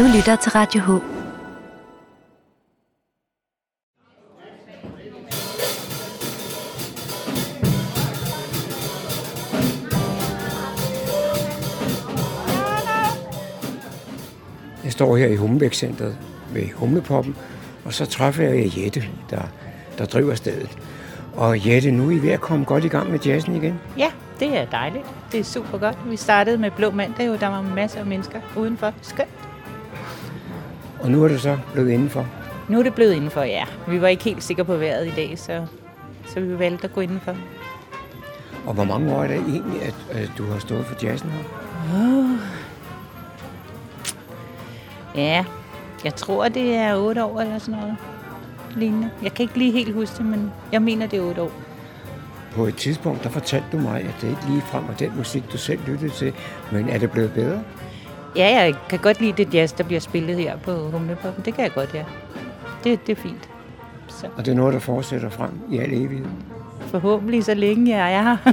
Du lytter til Radio H. Jeg står her i Humlebæk-centret ved Humlepoppen, og så træffer jeg Jette, der, der driver stedet. Og Jette, nu er I ved at komme godt i gang med jazzen igen. Ja, det er dejligt. Det er super godt. Vi startede med Blå Mandag, og der var masser af mennesker udenfor. Skønt. Og nu er det så blevet indenfor. Nu er det blevet indenfor, ja. Vi var ikke helt sikre på vejret i dag, så, så vi valgte at gå indenfor. Og hvor mange år er det egentlig, at, at du har stået for jazzen her? Oh. Ja, jeg tror, det er otte år eller sådan noget lignende. Jeg kan ikke lige helt huske det, men jeg mener, det er otte år. På et tidspunkt, der fortalte du mig, at det ikke lige frem var den musik, du selv lyttede til, men er det blevet bedre? Ja, jeg kan godt lide det jazz, der bliver spillet her på Humlepoppen. Det kan jeg godt, ja. Det, det er fint. Så. Og det er noget, der fortsætter frem i al evighed? Forhåbentlig så længe jeg er her.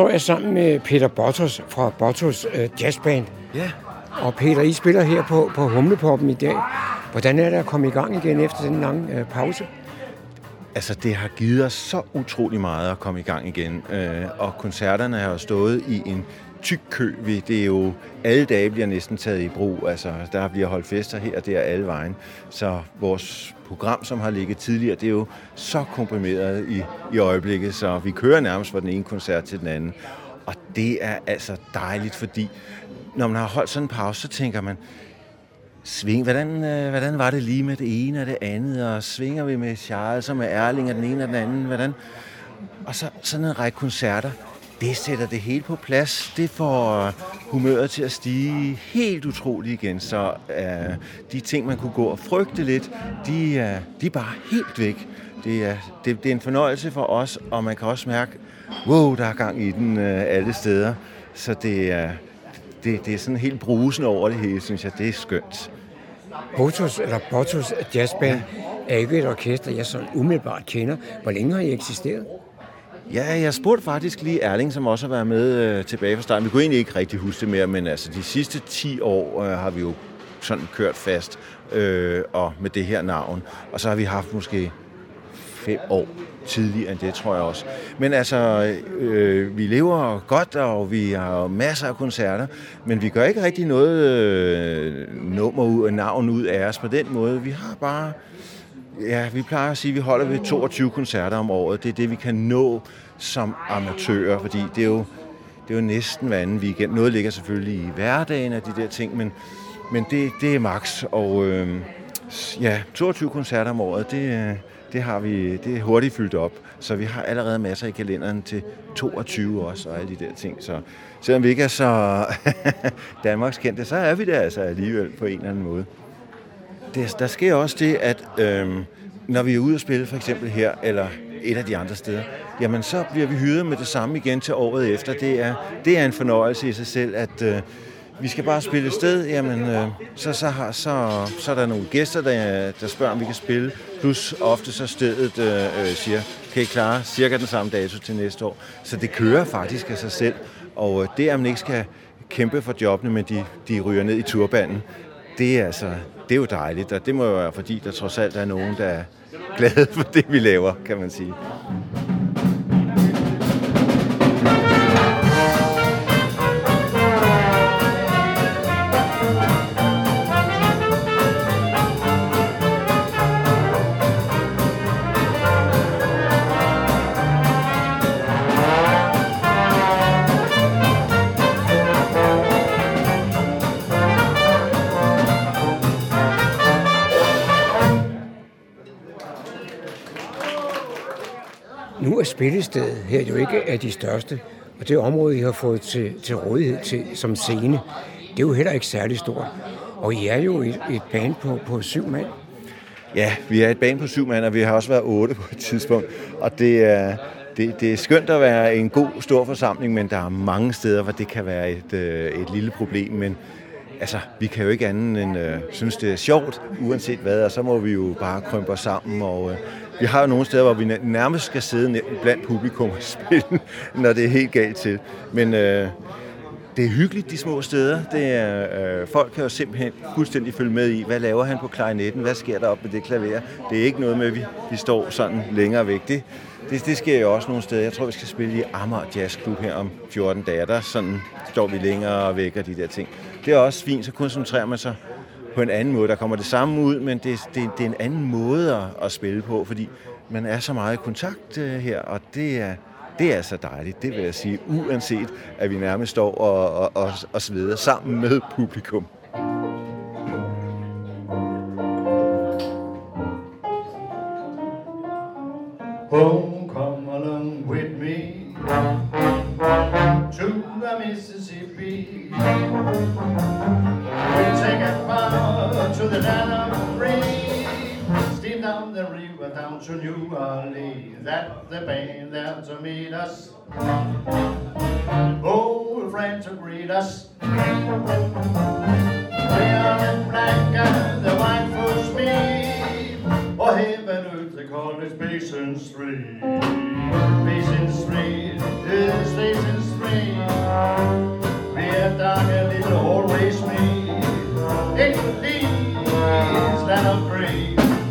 står jeg sammen med Peter Bottos fra Bottos øh, Jazzband. Ja. Og Peter, I spiller her på, på Humlepoppen i dag. Hvordan er det at komme i gang igen efter den lange øh, pause? Altså, det har givet os så utrolig meget at komme i gang igen. Øh, og koncerterne har jo stået i en tyk kø. Det er jo, alle dage bliver næsten taget i brug. Altså, der bliver holdt fester her og der alle vejen. Så vores program, som har ligget tidligere, det er jo så komprimeret i, i øjeblikket, så vi kører nærmest fra den ene koncert til den anden. Og det er altså dejligt, fordi når man har holdt sådan en pause, så tænker man, sving, hvordan, øh, hvordan var det lige med det ene og det andet, og svinger vi med Charles og med Erling og den ene og den anden, hvordan? Og så sådan en række koncerter, det sætter det hele på plads. Det får humøret til at stige helt utroligt igen. Så øh, de ting, man kunne gå og frygte lidt, de, øh, de er bare helt væk. Det er, det, det er en fornøjelse for os, og man kan også mærke, wow, der er gang i den øh, alle steder. Så det er, det, det er sådan helt brusende over det hele, synes jeg. Det er skønt. Botus, eller Botos Jazzband er ikke et orkester, jeg så umiddelbart kender. Hvor længe har I eksisteret? Ja, jeg spurgte faktisk lige Erling, som også har været med øh, tilbage fra starten. Vi kunne egentlig ikke rigtig huske det mere, men altså de sidste 10 år øh, har vi jo sådan kørt fast øh, og med det her navn. Og så har vi haft måske fem år tidligere end det, tror jeg også. Men altså, øh, vi lever godt, og vi har masser af koncerter, men vi gør ikke rigtig noget øh, nummer ud, navn ud af os på den måde. Vi har bare ja, vi plejer at sige, at vi holder ved 22 koncerter om året. Det er det, vi kan nå som amatører, fordi det er jo, det er jo næsten hver anden weekend. Noget ligger selvfølgelig i hverdagen af de der ting, men, men det, det er max. Og øh, ja, 22 koncerter om året, det, øh, det har vi det er hurtigt fyldt op. Så vi har allerede masser i kalenderen til 22 også, og alle de der ting. Så selvom vi ikke er så Danmarks kendte, så er vi der altså alligevel på en eller anden måde det, der sker også det, at øh, når vi er ude at spille, for eksempel her, eller et af de andre steder, jamen så bliver vi hyret med det samme igen til året efter. Det er, det er en fornøjelse i sig selv, at øh, vi skal bare spille et sted, jamen øh, så, så, har, så, så er der nogle gæster, der, der spørger, om vi kan spille, plus ofte så stedet øh, øh, siger, kan I klare cirka den samme dato til næste år. Så det kører faktisk af sig selv, og øh, det, at man ikke skal kæmpe for jobbene, men de, de ryger ned i turbanen, det er altså det er jo dejligt, og det må jo være, fordi der trods alt er nogen, der er glade for det, vi laver, kan man sige. Spillestedet her jo ikke er de største, og det område, I har fået til, til rådighed til, som scene, det er jo heller ikke særlig stort. Og I er jo et, et band på, på syv mand. Ja, vi er et band på syv mand, og vi har også været otte på et tidspunkt. Og det er, det, det er skønt at være en god, stor forsamling, men der er mange steder, hvor det kan være et, øh, et lille problem. Men altså, vi kan jo ikke andet end øh, synes, det er sjovt, uanset hvad, og så må vi jo bare krympe os sammen. Og, øh, vi har jo nogle steder, hvor vi nærmest skal sidde blandt publikum og spille, når det er helt galt til. Men øh, det er hyggeligt, de små steder. Det er, øh, folk kan jo simpelthen fuldstændig følge med i, hvad laver han på klarinetten, hvad sker der op med det klaver. Det er ikke noget med, at vi, vi står sådan længere væk. Det, det, det sker jo også nogle steder. Jeg tror, vi skal spille i Amager Jazz Club her om 14 dage. Der sådan står vi længere væk og de der ting. Det er også fint, så koncentrerer man sig på en anden måde. Der kommer det samme ud, men det, det, det er en anden måde at, at spille på, fordi man er så meget i kontakt øh, her, og det er, det er så dejligt, det vil jeg sige, uanset at vi nærmest står og, og, og, og sveder sammen med publikum. Mississippi. We take a boat to the land of free. Steam down the river down to New Orleans. That the band there to meet us. Old friends to greet us. We are in black and the white folks meet. Oh, heaven they call it Basin Street.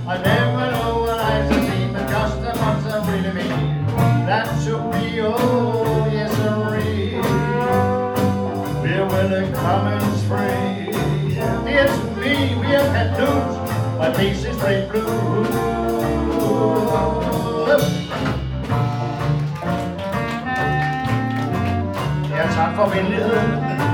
I never know what I see, but just a I really mean. That should be oh yes, sirree. We're willing, coming free. It's me, we have news. My face is straight blue. Tak for venligheden.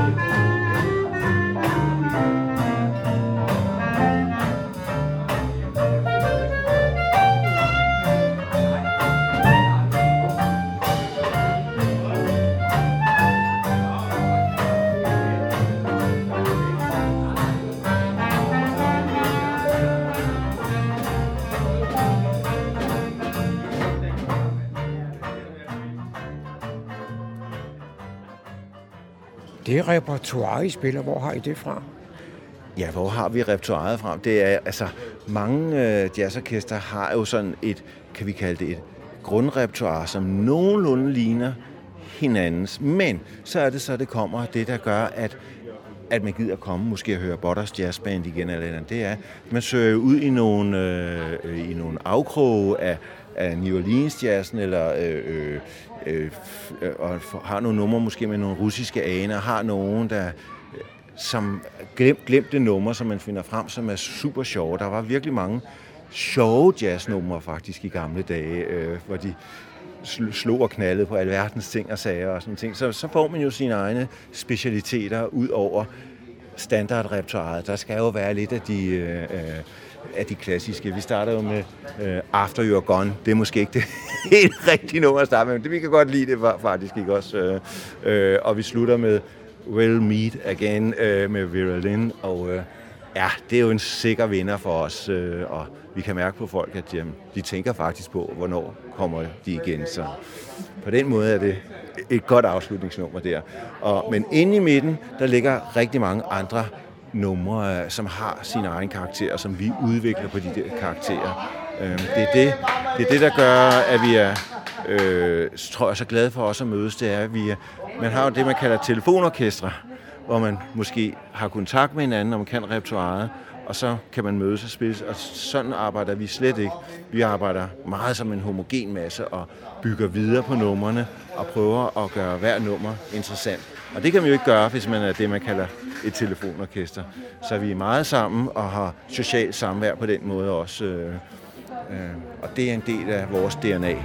Det repertoire, I spiller, hvor har I det fra? Ja, hvor har vi repertoireet fra? Det er, altså, mange øh, jazzorkester har jo sådan et, kan vi kalde det et grundrepertoire, som nogenlunde ligner hinandens. Men så er det så, det kommer det, der gør, at at man gider komme måske at høre Butters Jazz Band igen eller andet, det er, at man søger ud i nogle, øh, i nogle afkroge af, af New Orleans jazzen, eller øh, øh, øh, og har nogle numre måske med nogle russiske aner, har nogen, der øh, som glem, glemte numre, som man finder frem, som er super sjove. Der var virkelig mange sjove jazznumre faktisk i gamle dage, øh, hvor de slog og knaldede på alverdens ting og sager og sådan ting. Så, så får man jo sine egne specialiteter ud over standardrepertoiret. Der skal jo være lidt af de, øh, øh af de klassiske. Vi starter jo med øh, After You're Gone. Det er måske ikke det helt rigtige nummer at starte med, men det, vi kan godt lide det faktisk ikke også. Øh, øh, og vi slutter med Will Meet Again øh, med Vera Lynn, og øh, ja, det er jo en sikker vinder for os, øh, og vi kan mærke på folk, at jamen, de tænker faktisk på, hvornår kommer de igen. Så på den måde er det et godt afslutningsnummer der. Og, men inde i midten, der ligger rigtig mange andre numre, øh, som har sin egen karakter, og som vi udvikler på de der karakterer. Øh, det, er det, det er det, der gør, at vi er øh, tror jeg, så glade for os at mødes, det er, at vi er, man har jo det, man kalder telefonorkestre, hvor man måske har kontakt med hinanden, og man kan repertoireet, og så kan man mødes og spille, og sådan arbejder vi slet ikke. Vi arbejder meget som en homogen masse og bygger videre på numrene og prøver at gøre hver nummer interessant. Og det kan man jo ikke gøre, hvis man er det, man kalder et telefonorkester. Så vi er meget sammen og har socialt samvær på den måde også. Øh, øh, og det er en del af vores DNA.